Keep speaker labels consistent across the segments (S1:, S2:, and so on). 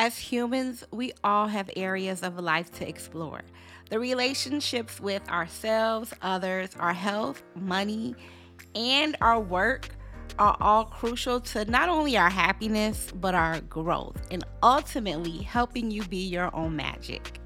S1: As humans, we all have areas of life to explore. The relationships with ourselves, others, our health, money, and our work are all crucial to not only our happiness, but our growth, and ultimately helping you be your own magic.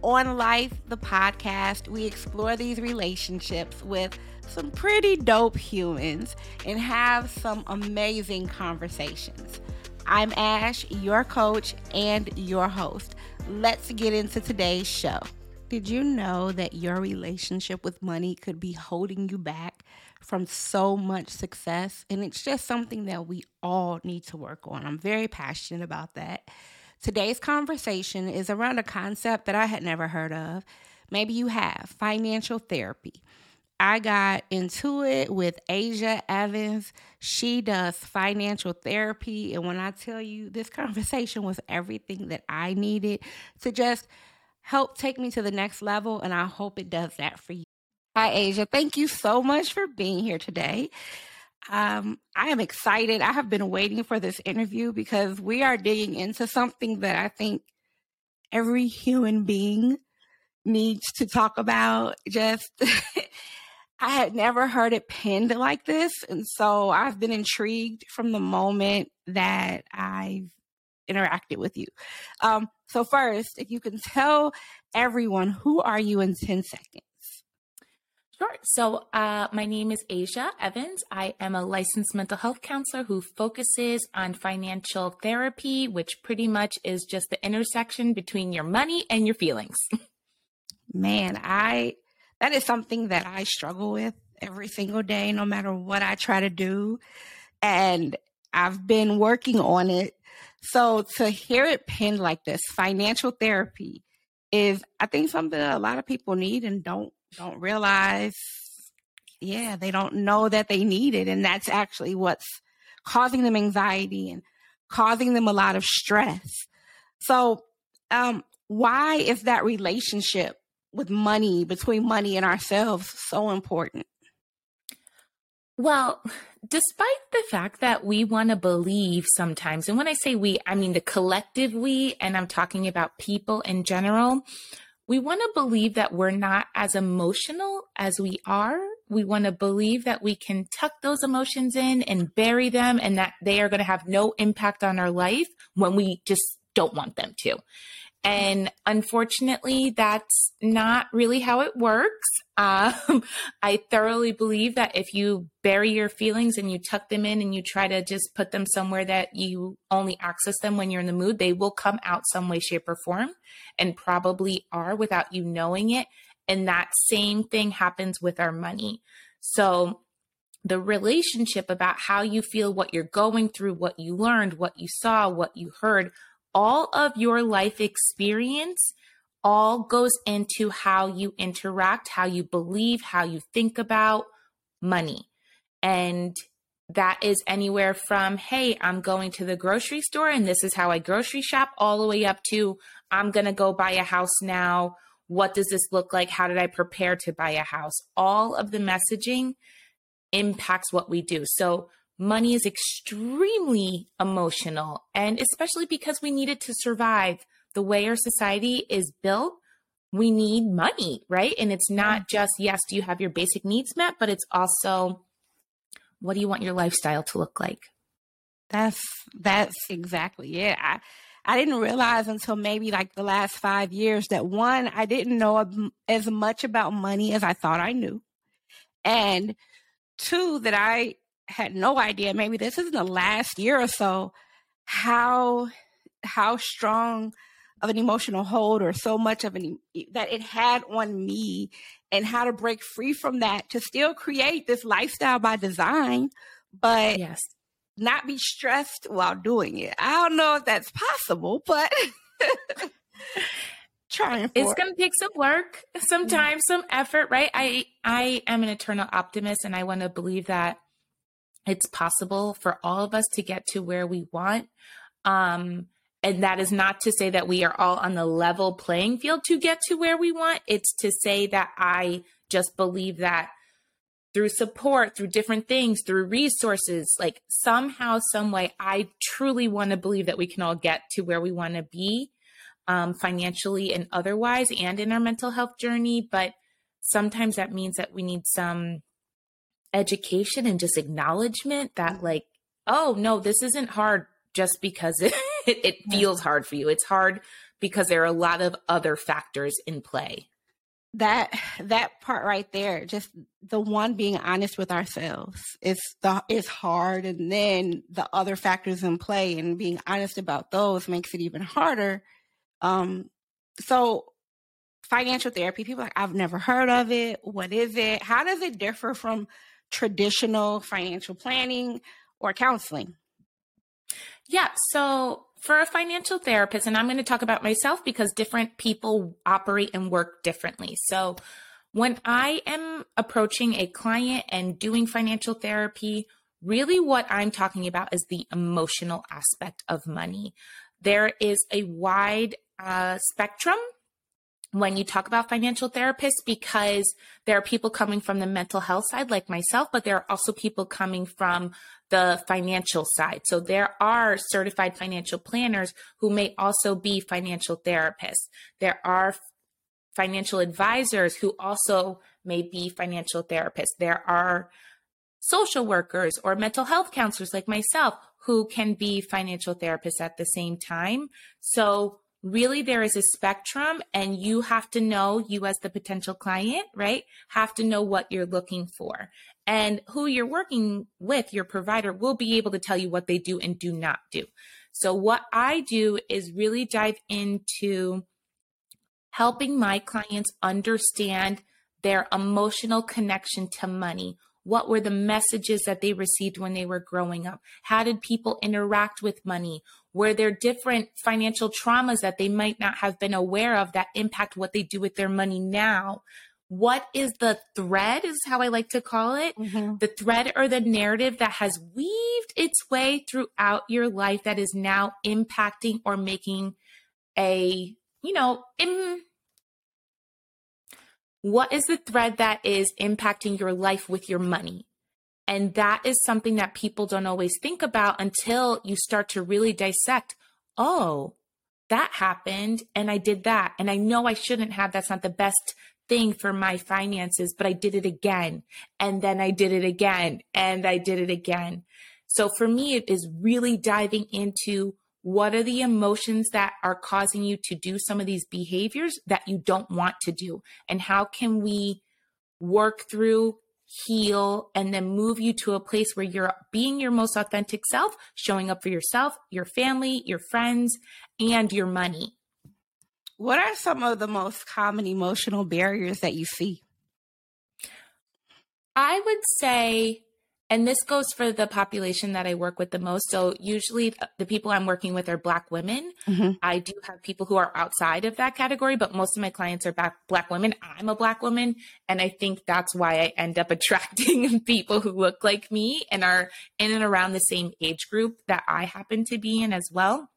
S1: On Life, the podcast, we explore these relationships with some pretty dope humans and have some amazing conversations. I'm Ash, your coach and your host. Let's get into today's show. Did you know that your relationship with money could be holding you back from so much success? And it's just something that we all need to work on. I'm very passionate about that. Today's conversation is around a concept that I had never heard of. Maybe you have financial therapy. I got into it with Aja Evans. She does financial therapy. And when I tell you, this conversation was everything that I needed to just help take me to the next level. And I hope it does that for you. Hi, Aja. Thank you so much for being here today. Um, I am excited. I have been waiting for this interview because we are digging into something that I think every human being needs to talk about. Just, I had never heard it pinned like this. And so I've been intrigued from the moment that I've interacted with you. Um, so, first, if you can tell everyone who are you in 10 seconds?
S2: Sure. So, uh, my name is Aja Evans. I am a licensed mental health counselor who focuses on financial therapy, which pretty much is just the intersection between your money and your feelings.
S1: Man, I that is something that I struggle with every single day, no matter what I try to do. And I've been working on it. So to hear it pinned like this, financial therapy is, I think, something that a lot of people need and don't don't realize. Yeah, they don't know that they need it, and that's actually what's causing them anxiety and causing them a lot of stress. So, um, why is that relationship with money, between money and ourselves, so important?
S2: Well, despite the fact that we want to believe sometimes, and when I say we, I mean the collective we, and I'm talking about people in general, we want to believe that we're not as emotional as we are. We want to believe that we can tuck those emotions in and bury them and that they are going to have no impact on our life when we just don't want them to. And unfortunately, that's not really how it works. Um, I thoroughly believe that if you bury your feelings and you tuck them in and you try to just put them somewhere that you only access them when you're in the mood, they will come out some way, shape, or form and probably are without you knowing it. And that same thing happens with our money. So, the relationship about how you feel, what you're going through, what you learned, what you saw, what you heard all of your life experience all goes into how you interact, how you believe, how you think about money. And that is anywhere from, hey, I'm going to the grocery store and this is how I grocery shop, all the way up to, I'm going to go buy a house now. What does this look like? How did I prepare to buy a house? All of the messaging impacts what we do. So, money is extremely emotional, and especially because we need it to survive. The way our society is built, we need money, right? And it's not mm-hmm. just, yes, do you have your basic needs met, but it's also, what do you want your lifestyle to look like?
S1: That's that's exactly yeah. I, I didn't realize until maybe like the last five years that one, I didn't know as much about money as I thought I knew, and two, that I had no idea. Maybe this is the last year or so how how strong of an emotional hold or so much of an that it had on me and how to break free from that to still create this lifestyle by design but yes. not be stressed while doing it. I don't know if that's possible but trying
S2: it's going to take some work some mm-hmm. time some effort right? Mm-hmm. I i am an eternal optimist and i want to believe that it's possible for all of us to get to where we want. Um, and that is not to say that we are all on the level playing field to get to where we want. It's to say that I just believe that through support, through different things, through resources, like somehow, some way, I truly want to believe that we can all get to where we want to be um, financially and otherwise, and in our mental health journey. But sometimes that means that we need some education and just acknowledgement that, mm-hmm. like, oh, no, this isn't hard just because it, it feels hard for you. It's hard because there are a lot of other factors in play.
S1: That that part right there just the one being honest with ourselves is the is hard and then the other factors in play and being honest about those makes it even harder. Um so financial therapy people like i've never heard of it. What is it? How does it differ from traditional financial planning or counseling
S2: yeah so for a financial therapist, and I'm going to talk about myself because different people operate and work differently. So, when I am approaching a client and doing financial therapy, really what I'm talking about is the emotional aspect of money. There is a wide uh, spectrum when you talk about financial therapists because there are people coming from the mental health side like myself but there are also people coming from the financial side. So there are certified financial planners who may also be financial therapists. There are financial advisors who also may be financial therapists. There are social workers or mental health counselors like myself who can be financial therapists at the same time. So really there is a spectrum and you have to know you as the potential client right have to know what you're looking for and who you're working with your provider will be able to tell you what they do and do not do so what i do is really dive into helping my clients understand their emotional connection to money what were the messages that they received when they were growing up? How did people interact with money? Were there are different financial traumas that they might not have been aware of that impact what they do with their money now? What is the thread, is how I like to call it. Mm-hmm. The thread or the narrative that has weaved its way throughout your life that is now impacting or making a, you know, in, what is the thread that is impacting your life with your money? And that is something that people don't always think about until you start to really dissect. Oh, that happened and I did that. And I know I shouldn't have. That's not the best thing for my finances, but I did it again. And then I did it again and I did it again. So for me, it is really diving into what are the emotions that are causing you to do some of these behaviors that you don't want to do? And how can we work through, heal, and then move you to a place where you're being your most authentic self, showing up for yourself, your family, your friends, and your money?
S1: What are some of the most common emotional barriers that you see?
S2: I would say and this goes for the population that I work with the most. So usually the people I'm working with are black women. Mm-hmm. I do have people who are outside of that category, but most of my clients are black, black women. I'm a black woman. And I think that's why I end up attracting people who look like me and are in and around the same age group that I happen to be in as well.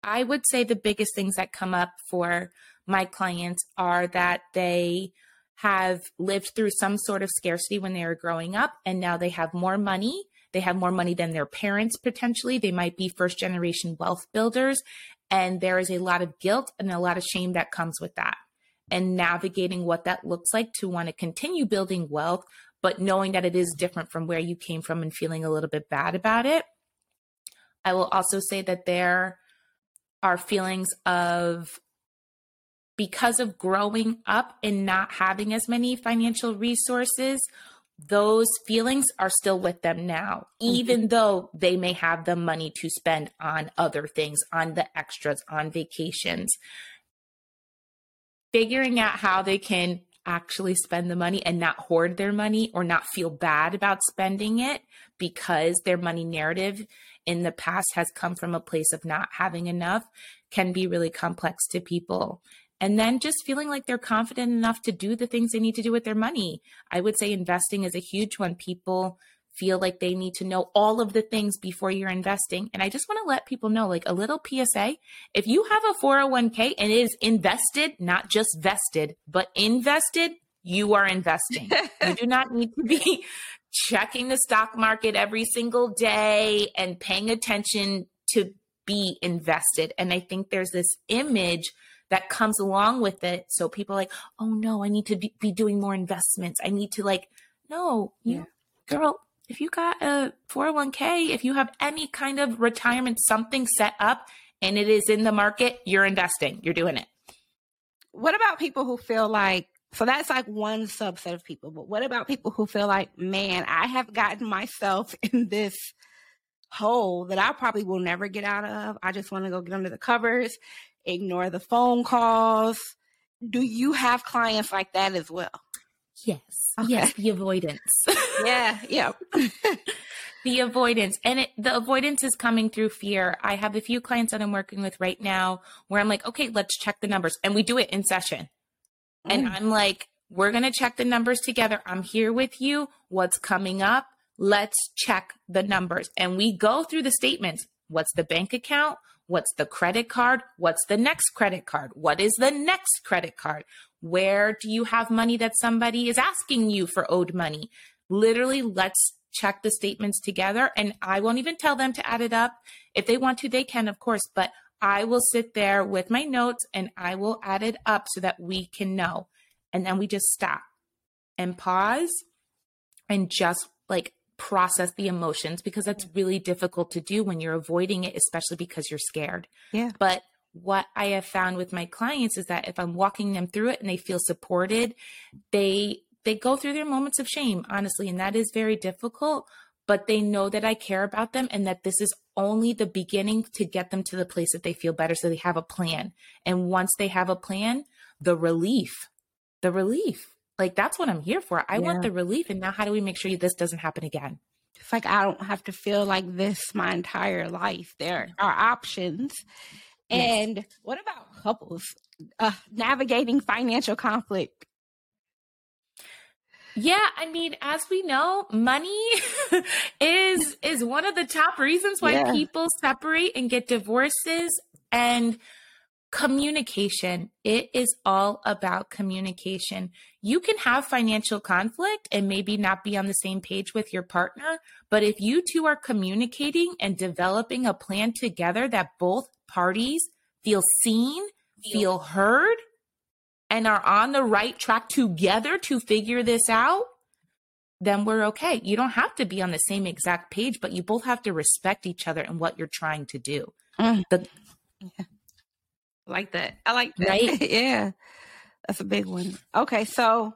S2: I would say the biggest things that come up for my clients are that they have lived through some sort of scarcity when they were growing up and now they have more money. They have more money than their parents potentially. They might be first generation wealth builders. And there is a lot of guilt and a lot of shame that comes with that. And navigating what that looks like to want to continue building wealth, but knowing that it is different from where you came from and feeling a little bit bad about it. I will also say that there are feelings of because of growing up and not having as many financial resources, those feelings are still with them now, mm-hmm. even though they may have the money to spend on other things, on the extras, on vacations. Figuring out how they can actually spend the money and not hoard their money or not feel bad about spending it because their money narrative in the past has come from a place of not having enough can be really complex to people and then just feeling like they're confident enough to do the things they need to do with their money. I would say investing is a huge one. People feel like they need to know all of the things before you're investing. And I just want to let people know like a little PSA if you have a 401k and it is invested, not just vested, but invested, you are investing. you do not need to be checking the stock market every single day and paying attention to be invested. And I think there's this image that comes along with it. So people are like, oh no, I need to be, doing more investments. I need to like, no, you, yeah. girl, if you got a 401k, if you have any kind of retirement, something set up and it is in the market, you're investing, you're doing it.
S1: What about people who feel like, so that's like one subset of people, but what about people who feel like, man, I have gotten myself in this hole that I probably will never get out of. I just want to go get under the covers, ignore the phone calls. Do you have clients like that as well?
S2: Yes. Okay. Yes, the avoidance.
S1: yeah, yeah.
S2: the avoidance. And it, the avoidance is coming through fear. I have a few clients that I'm working with right now where I'm like, okay, let's check the numbers. And we do it in session. Mm. And I'm like, we're going to check the numbers together. I'm here with you. What's coming up? Let's check the numbers. And we go through the statements. What's the bank account? What's the credit card? What's the next credit card? What is the next credit card? Where do you have money that somebody is asking you for owed money? Literally, let's check the statements together. And I won't even tell them to add it up. If they want to, they can, of course, but I will sit there with my notes and I will add it up so that we can know. And then we just stop and pause and just like process the emotions because that's really difficult to do when you're avoiding it, especially because you're scared.
S1: Yeah.
S2: But what I have found with my clients is that if I'm walking them through it and they feel supported, they they go through their moments of shame, honestly, and that is very difficult, but they know that I care about them and that this is only the beginning to get them to the place that they feel better so they have a plan. And once they have a plan, the relief, the relief. Like that's what I'm here for. I yeah. want the relief and now how do we make sure this doesn't happen again?
S1: It's like I don't have to feel like this my entire life. There are options and yes. what about couples uh, navigating financial conflict?
S2: Yeah, I mean, as we know, money is is one of the top reasons why yeah. people separate and get divorces and communication. It is all about communication. You can have financial conflict and maybe not be on the same page with your partner, but if you two are communicating and developing a plan together that both parties feel seen, feel heard, and are on the right track together to figure this out, then we're okay. You don't have to be on the same exact page, but you both have to respect each other and what you're trying to do. Mm. The,
S1: yeah. Like that. I like that. Right? yeah. That's a big one. Okay, so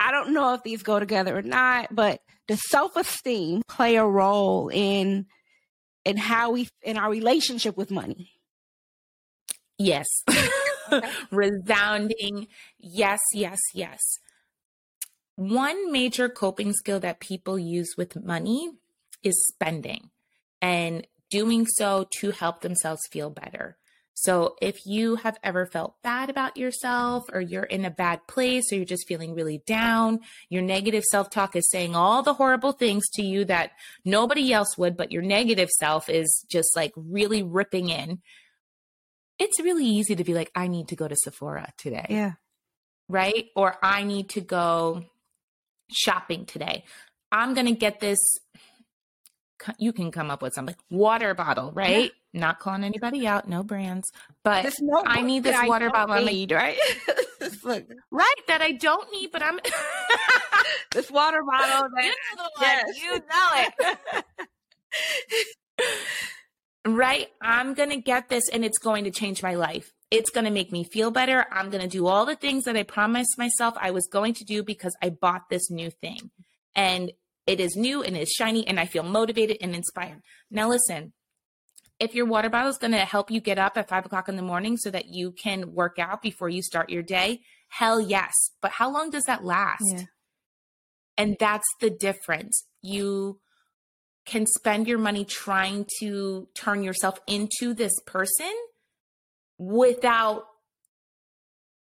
S1: I don't know if these go together or not, but does self-esteem play a role in in how we in our relationship with money?
S2: Yes. Resounding yes, yes, yes. One major coping skill that people use with money is spending and doing so to help themselves feel better. So, if you have ever felt bad about yourself, or you're in a bad place, or you're just feeling really down, your negative self talk is saying all the horrible things to you that nobody else would, but your negative self is just like really ripping in it's really easy to be like, I need to go to Sephora today.
S1: Yeah.
S2: Right. Or I need to go shopping today. I'm going to get this. You can come up with something water bottle, right? Yeah. Not calling anybody out, no brands, but no I need this water bottle.
S1: Need, right?
S2: right. That I don't need, but I'm
S1: this water bottle. That,
S2: you know the one. You know it. right? I'm going to get this and it's going to change my life. It's going to make me feel better. I'm going to do all the things that I promised myself I was going to do because I bought this new thing. And it is new and it's shiny and I feel motivated and inspired. Now, listen, if your water bottle is going to help you get up at five o'clock in the morning so that you can work out before you start your day, hell yes. But how long does that last? Yeah. And that's the difference. You can spend your money trying to turn yourself into this person without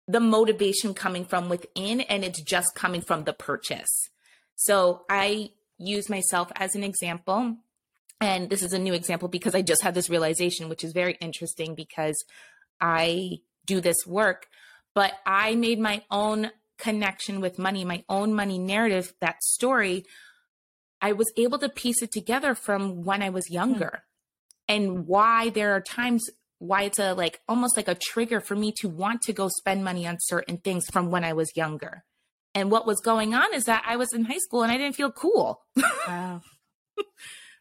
S2: the motivation coming from within and it's just coming from the purchase. So I use myself as an example. And this is a new example because I just had this realization, which is very interesting because I do this work. But I made my own connection with money, my own money narrative, that story, I was able to piece it together from when I was younger mm-hmm. and why there are times why it's a like almost like a trigger for me to want to go spend money on certain things from when I was younger. And what was going on is that I was in high school and I didn't feel cool. Wow.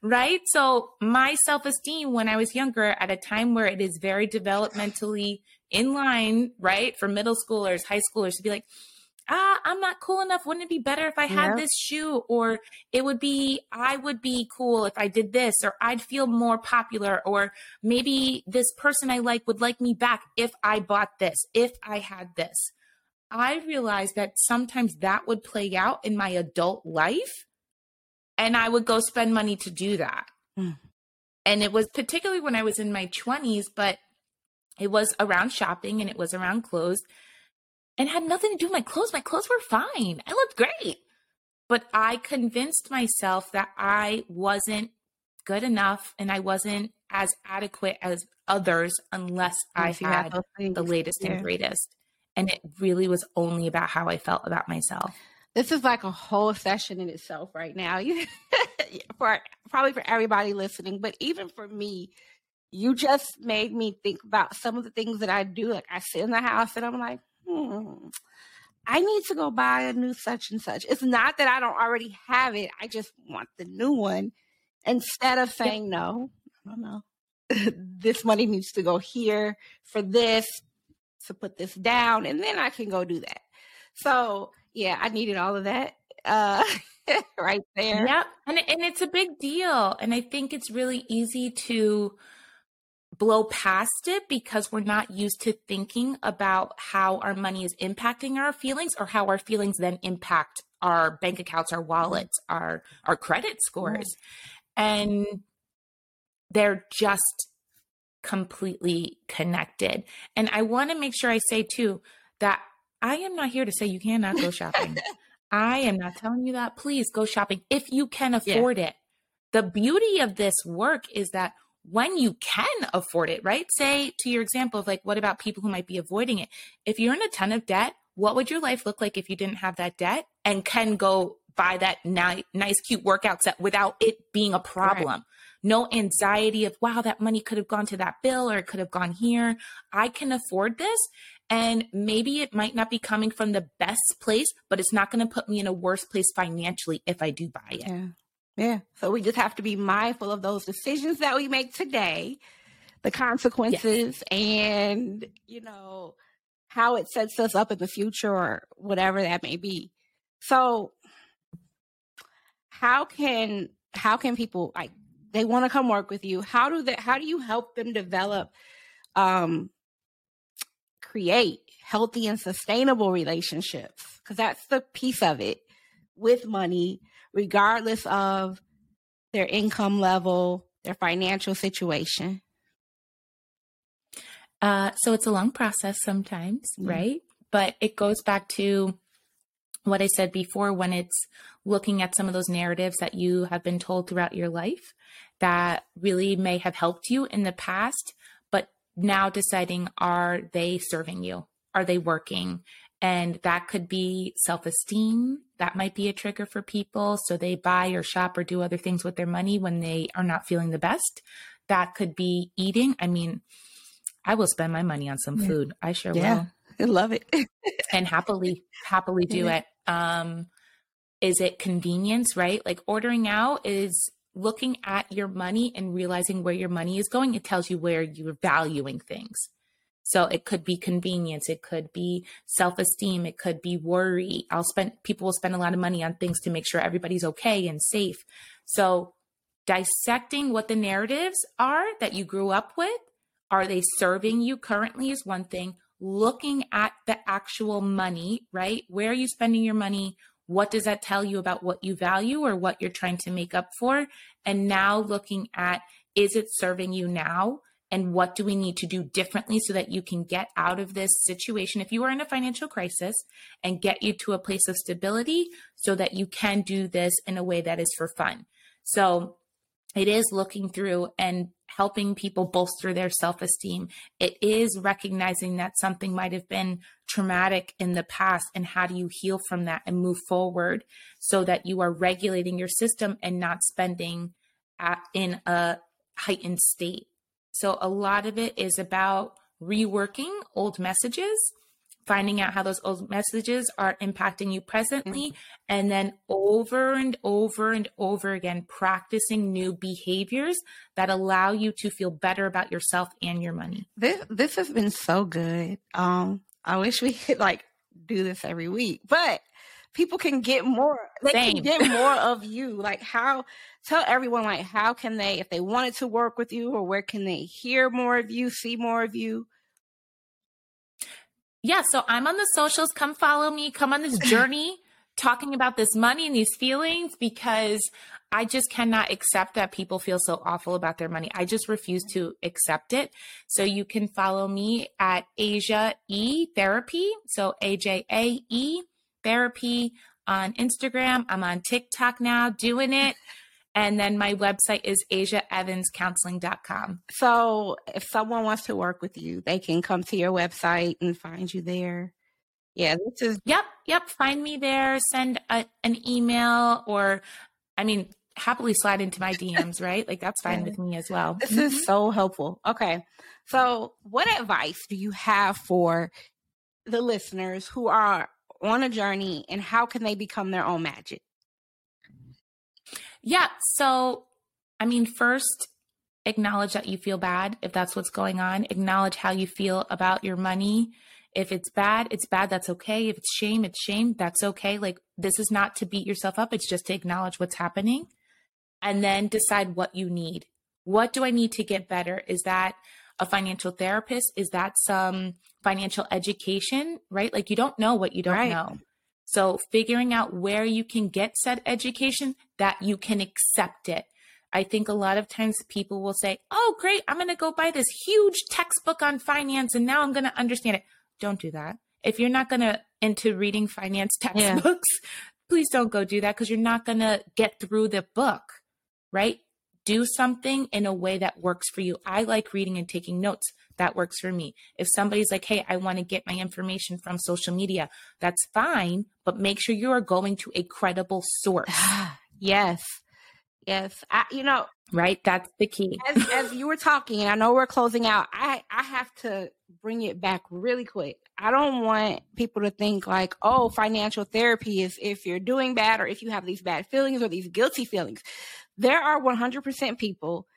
S2: right? So my self-esteem when I was younger at a time where it is very developmentally in line, right? For middle schoolers, high schoolers to be like, ah, I'm not cool enough. Wouldn't it be better if I had yeah. this shoe? Or it would be, I would be cool if I did this, or I'd feel more popular, or maybe this person I like would like me back if I bought this, if I had this. I realized that sometimes that would play out in my adult life, and I would go spend money to do that. Mm. And it was particularly when I was in my 20s, but it was around shopping and it was around clothes and had nothing to do with my clothes. My clothes were fine. I looked great. But I convinced myself that I wasn't good enough and I wasn't as adequate as others unless I had the latest yeah. and greatest. And it really was only about how I felt about myself.
S1: This is like a whole session in itself right now. for probably for everybody listening, but even for me, you just made me think about some of the things that I do. Like I sit in the house and I'm like, hmm, I need to go buy a new such and such. It's not that I don't already have it. I just want the new one. Instead of saying, no, I don't know. this money needs to go here for this, to put this down, and then I can go do that. So yeah, I needed all of that. Uh right there.
S2: Yep. And and it's a big deal. And I think it's really easy to blow past it because we're not used to thinking about how our money is impacting our feelings or how our feelings then impact our bank accounts, our wallets, our our credit scores. And they're just completely connected. And I want to make sure I say too that I am not here to say you cannot go shopping. I am not telling you that. Please go shopping if you can afford yeah. it. The beauty of this work is that when you can afford it, right? Say to your example of like, what about people who might be avoiding it? If you're in a ton of debt, what would your life look like if you didn't have that debt and can go buy that ni- nice, cute workout set without it being a problem? Right. No anxiety of, wow, that money could have gone to that bill or it could have gone here. I can afford this. And maybe it might not be coming from the best place, but it's not going to put me in a worse place financially if I do buy it.
S1: Yeah. Yeah. So we just have to be mindful of those decisions that we make today, the consequences, yes. and, you know, how it sets us up in the future or whatever that may be. So how can how can people like they want to come work with you how do that how do you help them develop um create healthy and sustainable relationships because that's the piece of it with money regardless of their income level, their financial situation?
S2: Uh, so it's a long process sometimes, mm-hmm. right? But it goes back to what I said before when it's looking at some of those narratives that you have been told throughout your life that really may have helped you in the past, but now deciding are they serving you? Are they working? And that could be self esteem. That might be a trigger for people. So they buy or shop or do other things with their money when they are not feeling the best. That could be eating. I mean, I will spend my money on some food. I sure yeah,
S1: will. I love it.
S2: and happily, happily do yeah. it. Um, is it convenience, right? Like ordering out is looking at your money and realizing where your money is going. It tells you where you're valuing things. So it could be convenience, it could be self-esteem, it could be worry. I'll spend people will spend a lot of money on things to make sure everybody's okay and safe. So dissecting what the narratives are that you grew up with, are they serving you currently is one thing. Looking at the actual money, right? Where are you spending your money? What does that tell you about what you value or what you're trying to make up for? And now looking at is it serving you now? and what do we need to do differently so that you can get out of this situation if you are in a financial crisis and get you to a place of stability so that you can do this in a way that is for fun. So it is looking through and helping people bolster their self esteem. It is recognizing that something might have been traumatic in the past and how do you heal from that and move forward so that you are regulating your system and not spending at, in a heightened state. So a lot of it is about reworking old messages finding out how those old messages are impacting you presently mm-hmm. and then over and over and over again practicing new behaviors that allow you to feel better about yourself and your money
S1: this this has been so good um i wish we could like do this every week but people can get more they Same. can get more of you like how tell everyone like how can they if they wanted to work with you or where can they hear more of you see more of you
S2: yeah, so I'm on the socials. Come follow me. Come on this journey talking about this money and these feelings because I just cannot accept that people feel so awful about their money. I just refuse to accept it. So you can follow me at Aja E Therapy. So A J A E Therapy on Instagram. I'm on TikTok now doing it. And then my website is ajaevanscounseling.com.
S1: So if someone wants to work with you, they can come to your website and find you there. Yeah, this is.
S2: Yep, yep. Find me there. Send a, an email or, I mean, happily slide into my DMs, right? Like that's fine yeah. with me as well.
S1: This mm-hmm. is so helpful. Okay. So, what advice do you have for the listeners who are on a journey and how can they become their own magic?
S2: Yeah. So, I mean, first, acknowledge that you feel bad if that's what's going on. Acknowledge how you feel about your money. If it's bad, it's bad. That's okay. If it's shame, it's shame. That's okay. Like, this is not to beat yourself up. It's just to acknowledge what's happening and then decide what you need. What do I need to get better? Is that a financial therapist? Is that some financial education, right? Like, you don't know what you don't right. know. So figuring out where you can get said education that you can accept it. I think a lot of times people will say, Oh, great, I'm going to go buy this huge textbook on finance and now I'm going to understand it. Don't do that. If you're not going to into reading finance textbooks, yeah. please don't go do that because you're not going to get through the book, right? Do something in a way that works for you. I like reading and taking notes that works for me. If somebody's like, hey, I want to get my information from social media, that's fine, but make sure you are going to a credible source.
S1: yes. Yes. I, you know,
S2: right? That's the key.
S1: as, as you were talking, and I know we're closing out. I, I have to bring it back really quick. I don't want people to think like, oh, financial therapy is if you're doing bad or if you have these bad feelings or these guilty feelings. There are 100% people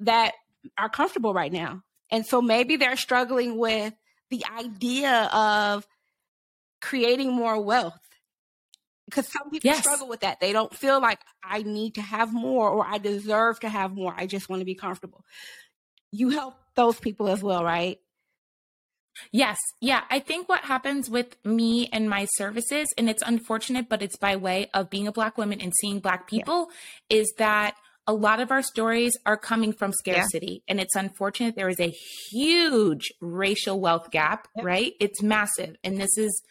S1: that are comfortable right now and so maybe they're struggling with the idea of creating more wealth. Because some people yes. struggle with that. They don't feel like I need to have more or I deserve to have more. I just want to be comfortable. You help those people as well, right?
S2: Yes. Yeah. I think what happens with me and my services, and it's unfortunate, but it's by way of being a Black woman and seeing Black people, yeah. is that a lot of our stories are coming from scarcity yeah. and it's unfortunate there is a huge racial wealth gap yeah. right it's massive and this is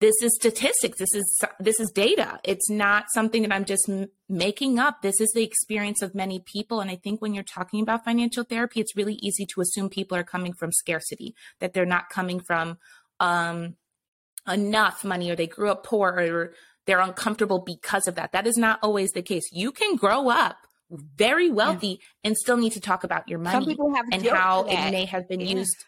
S2: this is statistics this is this is data it's not something that i'm just m- making up this is the experience of many people and i think when you're talking about financial therapy it's really easy to assume people are coming from scarcity that they're not coming from um enough money or they grew up poor or they're uncomfortable because of that. That is not always the case. You can grow up very wealthy yeah. and still need to talk about your money and how it may have been yeah. used,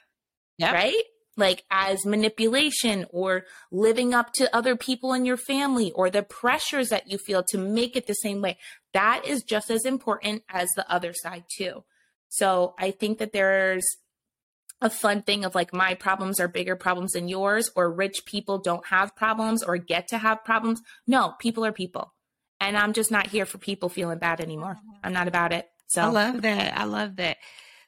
S2: yep. right? Like as manipulation or living up to other people in your family or the pressures that you feel to make it the same way. That is just as important as the other side, too. So I think that there's a fun thing of like my problems are bigger problems than yours or rich people don't have problems or get to have problems. No, people are people. And I'm just not here for people feeling bad anymore. Mm-hmm. I'm not about it. So
S1: I love that. I love that.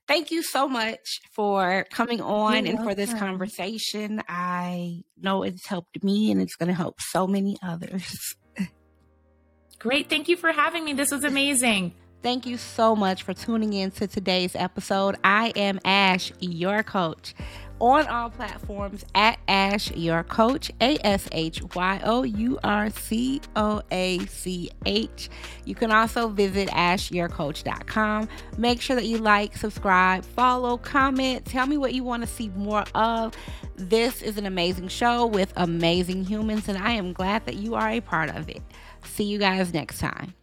S1: Thank you so much for coming on You're and welcome. for this conversation. I know it's helped me and it's going to help so many others.
S2: Great. Thank you for having me. This was amazing.
S1: Thank you so much for tuning in to today's episode. I am Ash, your coach. on all platforms at Ash Your Coach, A S H Y O U R C O A C H. You can also visit ashyourcoach.com. Make sure that you like, subscribe, follow, comment, tell me what you want to see more of. This is an amazing show with amazing humans, and I am glad that you are a part of it. See you guys next time.